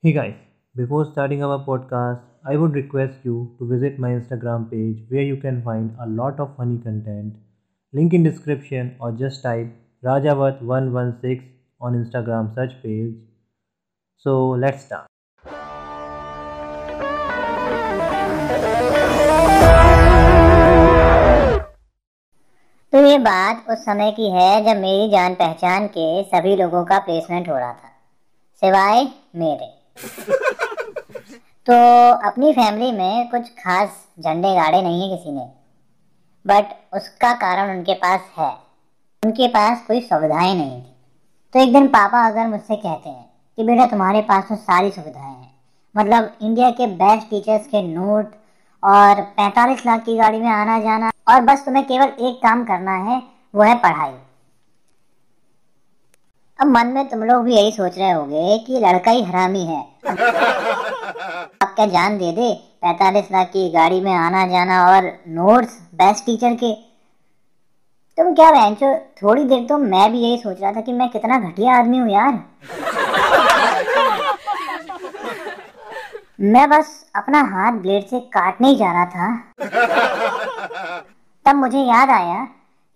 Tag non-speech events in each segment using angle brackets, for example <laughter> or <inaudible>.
Hey guys, before starting our podcast, I would request you to visit my Instagram page where you can find a lot of funny content. Link in description or just type Rajavat116 on Instagram search page. So let's start. तो ये बात उस समय की है जब मेरी जान पहचान के सभी लोगों का प्लेसमेंट हो रहा था सिवाय मेरे तो अपनी फैमिली में कुछ खास झंडे गाड़े नहीं है किसी ने बट उसका कारण उनके पास है। उनके पास कोई सुविधाएँ नहीं थी। तो एक दिन पापा अगर मुझसे कहते हैं कि बेटा तुम्हारे पास तो सारी सुविधाएँ हैं। मतलब इंडिया के बेस्ट टीचर्स के नोट और 45 लाख की गाड़ी में आना जाना और बस तुम्हें केवल एक काम करना है, वो है पढ़ाई। अब मन में तुम लोग भी यही सोच रहे होगे कि लड़का ही हरामी है। <laughs> आप क्या जान दे दे? पैतालीस लाख की गाड़ी में आना जाना और नोट्स बेस्ट टीचर के। तुम क्या बहनचो थोड़ी देर तो मैं भी यही सोच रहा था कि मैं कितना घटिया आदमी हूँ यार। मैं बस अपना हाथ ब्लेड से काटने ही जा रहा था। <laughs> तब मुझे याद आया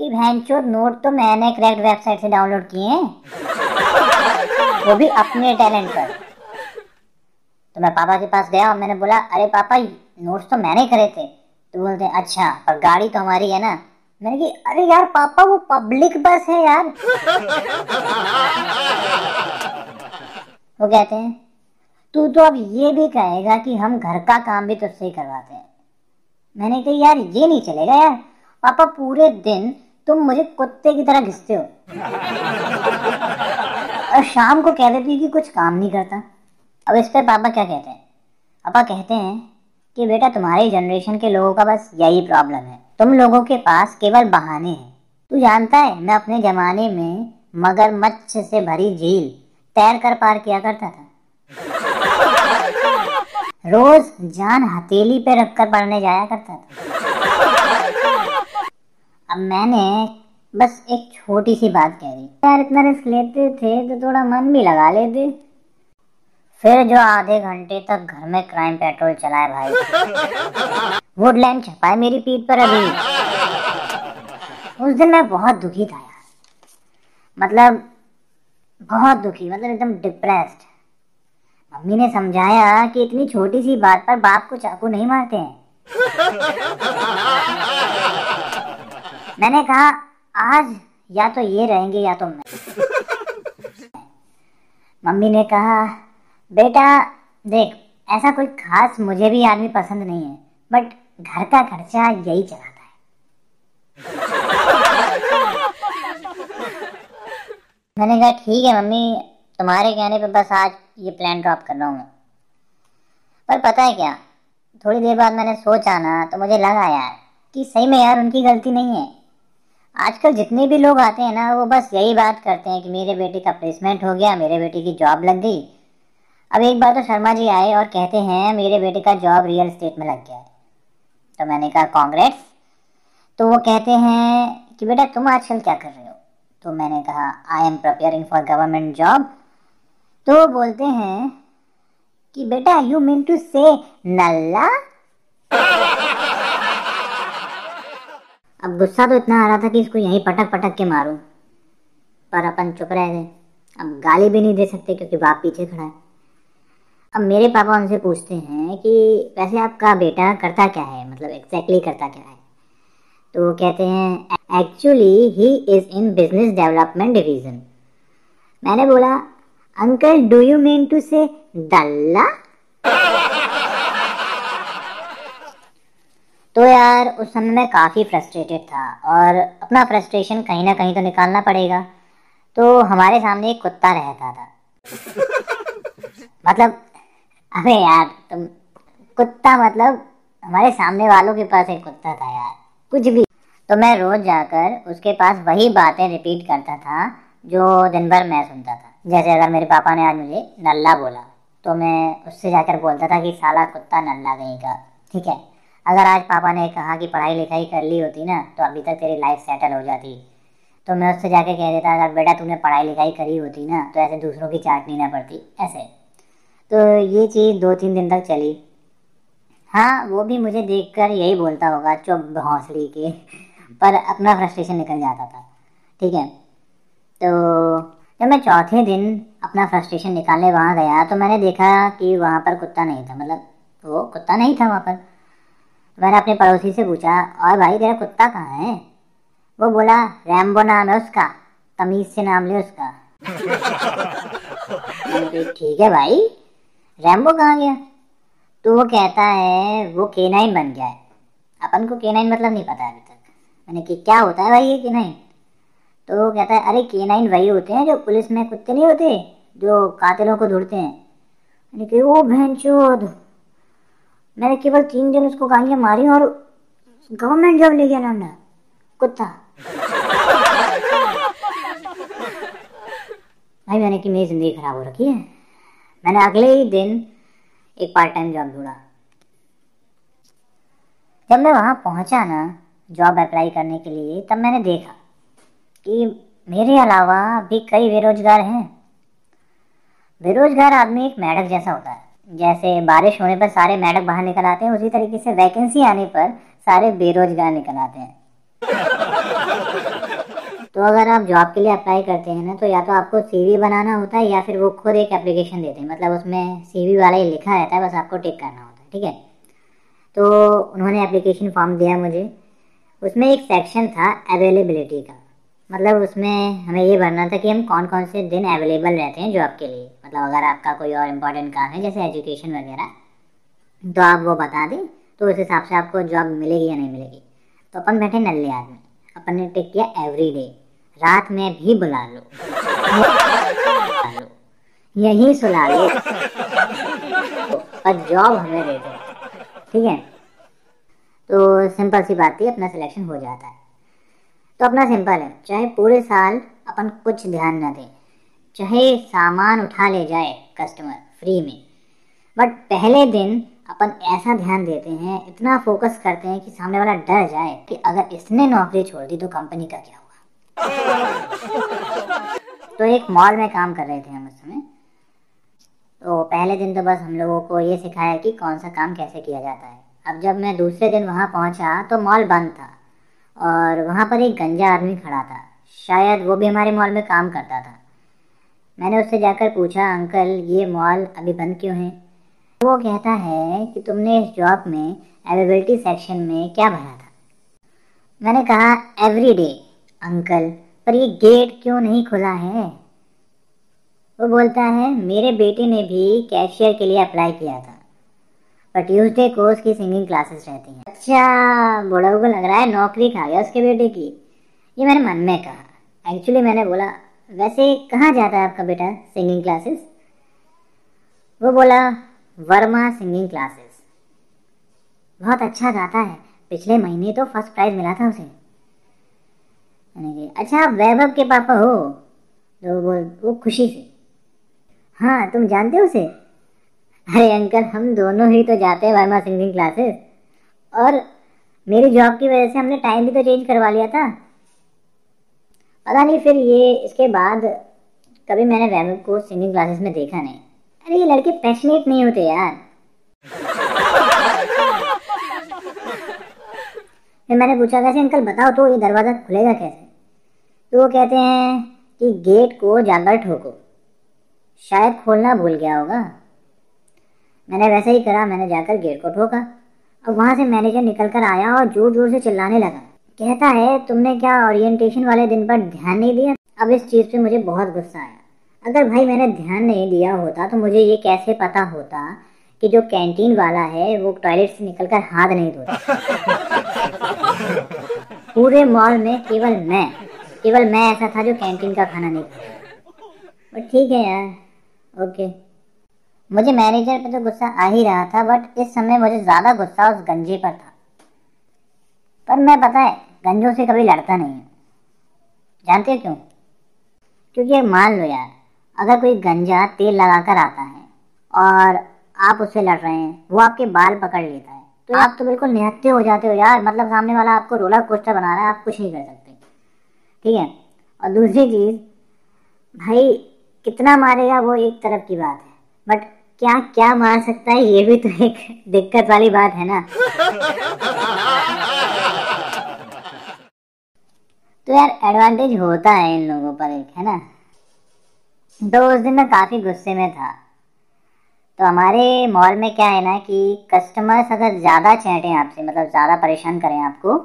कि भैंचोद नोट तो मैंने क्रैक्ड वेबसाइट से डाउनलोड किए हैं। वो भी अपने टैलेंट पर। तो मैं पापा के पास गया और मैंने बोला, अरे पापा नोट्स तो मैंने करे थे। तो बोलते अच्छा पर गाड़ी तो हमारी है ना? मैंने कहा, अरे यार, पापा, वो पब्लिक बस है यार। वो कहते हैं, तू तो अब ये भी कहेगा कि हम घर का काम भी तुझसे ही करवाते हैं। मैंने कहा, यार, ये नहीं चलेगा यार। पापा, पूरे दिन तुम मुझे कुत्ते की तरह घिसते हो। और शाम को कह देती कि कुछ काम नहीं करता। अब इस पर पापा क्या कहते हैं? पापा कहते हैं कि बेटा तुम्हारी जनरेशन के लोगों का बस यही प्रॉब्लम है। तुम लोगों के पास केवल बहाने हैं। तू जानता है, मैं अपने जमाने में मगरमच्छ से भरी झील तैर कर पार किया करता था। रोज जान हथेली पे रखकर पढ़ने जाया करता था। अब मैंने बस एक छोटी सी बात कह दी। यार इतना रिस्क लेते थे तो थोड़ा मन भी लगा लेते। फिर जो आधे घंटे तक घर में क्राइम पेट्रोल चलाए भाई। <laughs> वुडलैंड छपाए मेरी पीठ पर अभी। उस दिन मैं बहुत दुखी था यार। मतलब बहुत दुखी मतलब एकदम डिप्रेस्ड मम्मी ने समझाया कि इतनी छोटी सी बात पर बाप को चाकू नहीं मारते हैं। <laughs> मैंने कहा आज या तो ये रहेंगे या तो मैं. <laughs> मम्मी ने कहा बेटा देख ऐसा कोई खास मुझे भी आदमी पसंद नहीं है बट घर का खर्चा यही चलाता है. <laughs> मैंने कहा ठीक है मम्मी तुम्हारे कहने पे बस आज ये प्लान ड्रॉप कर रहा हूँ मैं. पर पता है क्या थोड़ी देर बाद मैंने सोचा ना तो मुझे लगा यार कि सही में यार उनकी गलती नहीं है। आजकल जितने भी लोग आते हैं ना, वो बस यही बात करते हैं कि मेरे बेटे का प्लेसमेंट हो गया, मेरे बेटे की जॉब लग गई। अब एक बार तो शर्मा जी आए और कहते हैं, मेरे बेटे का जॉब रियल स्टेट में लग गया है। तो मैंने कहा कांग्रेस तो वो कहते हैं कि, बेटा, तुम आजकल क्या कर रहे हो? तो मैंने कहा I am preparing for government job तो बोलते हैं कि, बेटा यू मीन टू से नल्ला गुस्सा तो इतना आ रहा था कि इसको यहीं पटक पटक के मारूं। पर अपन चुप रह गए। अब गाली भी नहीं दे सकते क्योंकि बाप पीछे खड़ा है। अब मेरे पापा उनसे पूछते हैं कि वैसे आपका बेटा करता क्या है? मतलब एग्जैक्टली exactly करता क्या है? तो वो कहते हैं actually he is in business development division मैंने बोला uncle do you mean to say दल्ला तो यार, उस समय मैं काफ़ी फ्रस्ट्रेटेड था और अपना फ्रस्ट्रेशन कहीं ना कहीं तो निकालना पड़ेगा। तो हमारे सामने एक कुत्ता रहता था। मतलब अबे यार, तुम, कुत्ता मतलब हमारे सामने वालों के पास एक कुत्ता था यार, कुछ भी। तो मैं रोज जाकर उसके पास वही बातें रिपीट करता था, जो दिन भर मैं सुनता था। जैसे अगर मेरे पापा ने आज मुझे नल्ला बोला तो मैं उससे जाकर बोलता था कि, साला, कुत्ता नल्ला कहीं का ठीक है? अगर आज पापा ने कहा कि पढ़ाई लिखाई कर ली होती ना तो अभी तक तेरी लाइफ सेटल हो जाती। तो मैं उससे जाके कह देता, अगर बेटा तूने पढ़ाई लिखाई करी होती ना तो ऐसे दूसरों की चाटनी ना पड़ती, ऐसे। तो ये चीज़ दो तीन दिन तक चली। हाँ वो भी मुझे देखकर यही बोलता होगा, चुप हौसली के। पर अपना फ्रस्ट्रेशन निकल जाता था। ठीक है? तो जब मैं चौथे दिन अपना फ्रस्ट्रेशन निकालने वहाँ गया तो मैंने देखा कि वहाँ पर कुत्ता नहीं था। मतलब वो कुत्ता नहीं था वहाँ पर। मैंने अपने पड़ोसी से पूछा, और भाई, तेरा कुत्ता कहाँ है? वो बोला, रैम्बो नाम है उसका, तमीज से नाम ले उसका। ठीक है भाई, रैम्बो कहाँ गया? तो वो कहता है, वो केनाइन बन गया है। अपन को केनाइन मतलब नहीं पता अभी तक। मैंने कि क्या होता है भाई ये केनाइन? तो वो कहता है, अरे, केनाइन वही होते हैं जो पुलिस में कुत्ते नहीं होते, जो कातिलों को ढूंढते हैं। मैंने कि वो बहन चोद मैंने केवल तीन दिन उसको गालियाँ मारी और गवर्नमेंट जॉब ले गया ना कुत्ता। भाई मैंने कि मेरी ज़िंदगी ख़राब हो रखी है। मैंने अगले ही दिन एक पार्ट टाइम जॉब ढूंढा। जब मैं वहाँ पहुँचा ना जॉब अप्लाई करने के लिए, तब मैंने देखा कि मेरे अलावा भी कई बेरोजगार हैं। बेरोजगार आदमी एक मेढक जैसा होता है। जैसे बारिश होने पर सारे मेढक बाहर निकल आते हैं उसी तरीके से वैकेंसी आने पर सारे बेरोजगार निकल आते हैं। <laughs> तो अगर आप जॉब के लिए अप्लाई करते हैं ना तो या तो आपको सीवी बनाना होता है या फिर वो खुद एक एप्लीकेशन देते हैं। मतलब उसमें सीवी वाला ही लिखा रहता है बस आपको टिक करना होता है ठीक है? तो उन्होंने एप्लीकेशन फॉर्म दिया मुझे। उसमें एक सेक्शन था अवेलेबिलिटी का। मतलब उसमें हमें ये भरना था कि हम कौन कौन से दिन अवेलेबल रहते हैं जॉब के लिए। मतलब अगर आपका कोई और इम्पोर्टेंट काम है, जैसे एजुकेशन वगैरह तो आप वो बता दें तो उस हिसाब से आपको जॉब मिलेगी या नहीं मिलेगी। तो अपन बैठे नल्ले आदमी। अपन ने टिक किया एवरी डे रात में भी बुला लो। <laughs> यही सुला लो। और जॉब हमें दे दो। ठीक है? तो सिंपल सी बात थी, अपना सिलेक्शन हो जाता है। तो अपना सिंपल है। चाहे पूरे साल अपन कुछ ध्यान न दें, चाहे सामान उठा ले जाए कस्टमर फ्री में। बट पहले दिन अपन ऐसा ध्यान देते हैं, इतना फोकस करते हैं कि सामने वाला डर जाए कि अगर इसने नौकरी छोड़ दी तो कंपनी का क्या होगा <laughs> तो एक मॉल में काम कर रहे थे हम उस समय। तो पहले दिन तो बस हम लोगों को ये सिखाया कि कौन सा काम कैसे किया जाता है। अब जब मैं दूसरे दिन वहाँ पहुँचा तो मॉल बंद था। और वहाँ पर एक गंजा आदमी खड़ा था। शायद वो भी हमारे मॉल में काम करता था। मैंने उससे जाकर पूछा, अंकल, ये मॉल अभी बंद क्यों है? वो कहता है कि तुमने इस जॉब में अवेलेबिलिटी सेक्शन में क्या भरा था? मैंने कहा एवरी डे अंकल, पर ये गेट क्यों नहीं खुला है? वो बोलता है, मेरे बेटे ने भी कैशियर के लिए अप्लाई किया था। पर ट्यूसडे को उसकी सिंगिंग क्लासेस रहती हैं। अच्छा बड़ा को लग रहा है नौकरी खा गया उसके बेटे की। ये मैंने मन में कहा। एक्चुअली मैंने बोला, वैसे कहाँ जाता है आपका बेटा सिंगिंग क्लासेस वो बोला, वर्मा सिंगिंग क्लासेस बहुत अच्छा गाता है। पिछले महीने तो फ़र्स्ट प्राइज मिला था उसे। अच्छा आप वैभव के पापा हो? तो वो वो खुशी से हाँ तुम जानते हो उसे? अरे अंकल, हम दोनों ही तो जाते हैं वर्मा सिंगिंग क्लासेस। और मेरी जॉब की वजह से हमने टाइम भी तो चेंज करवा लिया था। पता नहीं फिर ये, इसके बाद कभी मैंने वैभव को सिंगिंग क्लासेस में देखा नहीं। अरे ये लड़के पैशनेट नहीं होते यार। फिर मैंने पूछा, कैसे अंकल, बताओ तो ये दरवाज़ा खुलेगा कैसे? तो वो कहते हैं कि गेट को जाकर ठोको। शायद खोलना भूल गया होगा। मैंने वैसे ही करा मैंने जाकर गेट को ठोका। अब वहाँ से मैनेजर निकल कर आया और ज़ोर ज़ोर से चिल्लाने लगा। कहता है तुमने क्या ओरिएंटेशन वाले दिन पर ध्यान नहीं दिया? अब इस चीज़ पे मुझे बहुत गुस्सा आया। अगर भाई मैंने ध्यान नहीं दिया होता तो मुझे ये कैसे पता होता कि जो कैंटीन वाला है वो टॉयलेट से निकल कर हाथ नहीं धोता? <laughs> पूरे मॉल में केवल मैं केवल मैं ऐसा था जो कैंटीन का खाना नहीं खाता। बट ठीक है यार ओके मुझे मैनेजर पे तो गुस्सा आ ही रहा था बट इस समय मुझे ज़्यादा गुस्सा उस गंजे पर था। पर मैं पता है, गंजों से कभी लड़ता नहीं हूँ। जानते हो क्यों? क्योंकि मान लो यार, अगर कोई गंजा तेल लगाकर आता है और आप उससे लड़ रहे हैं, वो आपके बाल पकड़ लेता है तो आप तो बिल्कुल निहत्ते हो जाते हो यार। मतलब सामने वाला आपको रोलर कोस्टर बना रहा है, आप कुछ नहीं कर सकते। ठीक है? और दूसरी चीज़, भाई, कितना मारेगा वो एक तरफ़ की बात है बट क्या क्या मार सकता है? ये भी तो एक दिक्कत वाली बात है ना। तो यार एडवांटेज होता है इन लोगों पर एक, है ना? तो उस दिन मैं काफ़ी गुस्से में था। तो हमारे मॉल में क्या है ना कि कस्टमर्स अगर ज़्यादा चैटें आपसे मतलब ज़्यादा परेशान करें आपको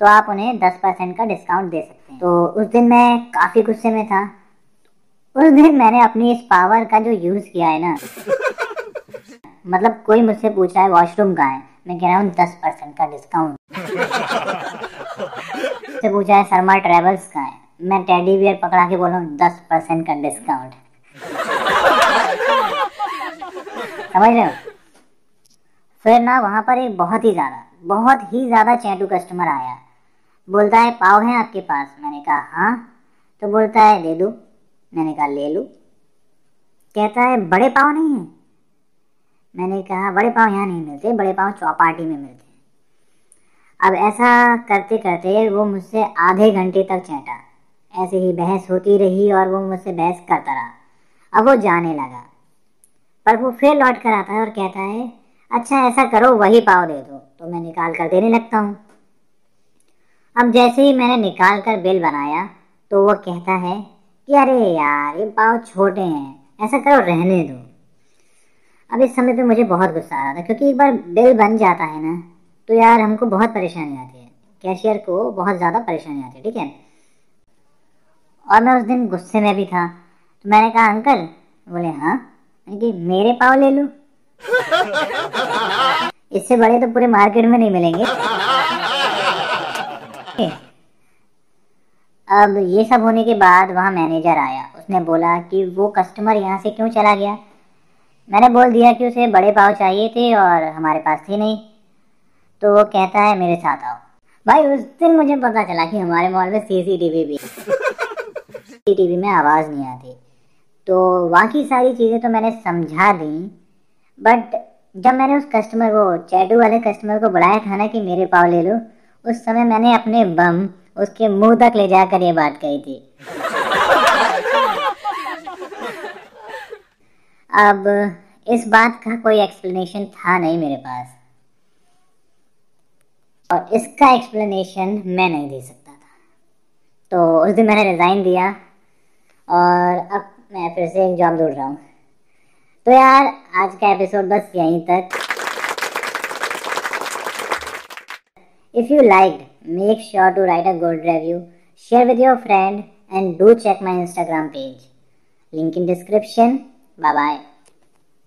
तो आप उन्हें दस परसेंट का डिस्काउंट दे सकते हैं। तो उस दिन मैं काफ़ी गुस्से में था। उस दिन मैंने अपनी इस पावर का जो यूज़ किया है ना <laughs> मतलब कोई मुझसे पूछ रहा है वॉशरूम कहाँ है मैं कह रहा हूँ दस परसेंट का डिस्काउंट से पूछा है शर्मा ट्रेवल्स का है? मैं टेडी बियर पकड़ा के बोला हूँ दस परसेंट का डिस्काउंट समझ रहे हो? फिर ना वहाँ पर एक बहुत ही ज़्यादा बहुत ही ज़्यादा चैटू कस्टमर आया। बोलता है पाव है आपके पास? मैंने कहा हाँ। तो बोलता है दे दो। मैंने कहा, ले लो। कहता है, बड़े पाव नहीं है। मैंने कहा, बड़े पाव यहाँ नहीं मिलते, बड़े पाव चौपाटी में मिलते हैं। अब ऐसा करते करते वो मुझसे आधे घंटे तक चैटा। ऐसे ही बहस होती रही और वो मुझसे बहस करता रहा। अब वो जाने लगा। पर वो फिर लौट कर आता है और कहता है अच्छा ऐसा करो, वही पाव दे दो। तो मैं निकाल कर देने लगता हूँ। अब जैसे ही मैंने निकाल कर बिल बनाया तो वो कहता है कि अरे यार, ये पाव छोटे हैं, ऐसा करो रहने दो। अब इस समय पे मुझे बहुत गुस्सा आ रहा था, क्योंकि एक बार बिल बन जाता है ना तो यार हमको बहुत परेशानी आती है। कैशियर को बहुत ज़्यादा परेशानी आती है, ठीक है? और मैं उस दिन गुस्से में भी था तो मैंने कहा, अंकल, बोले हाँ? कि मेरे पाव ले लूँ? <laughs> इससे बड़े तो पूरे मार्केट में नहीं मिलेंगे। <laughs> अब ये सब होने के बाद वहाँ मैनेजर आया। उसने बोला कि वो कस्टमर यहाँ से क्यों चला गया? मैंने बोल दिया कि उसे बड़े पाव चाहिए थे और हमारे पास थे नहीं। तो वो कहता है, मेरे साथ आओ। भाई, उस दिन मुझे पता चला कि हमारे मॉल में सीसीटीवी भी सीसीटीवी में आवाज़ नहीं आती। तो बाकी सारी चीज़ें तो मैंने समझा दी बट जब मैंने उस कस्टमर को, चैटू वाले कस्टमर को बुलाया था ना कि मेरे पाव ले लो, उस समय मैंने अपने बम उसके मुँह तक ले जाकर ये बात कही थी। अब इस बात का कोई एक्सप्लेनेशन था नहीं मेरे पास। और इसका एक्सप्लेनेशन मैं नहीं दे सकता था। तो उस दिन मैंने रिज़ाइन दिया और अब मैं फिर से एक जॉब ढूंढ रहा हूँ। तो यार, आज का एपिसोड बस यहीं तक। If you like make sure to write a good review, share with your friend and do check my Instagram page. Link in description. Bye bye.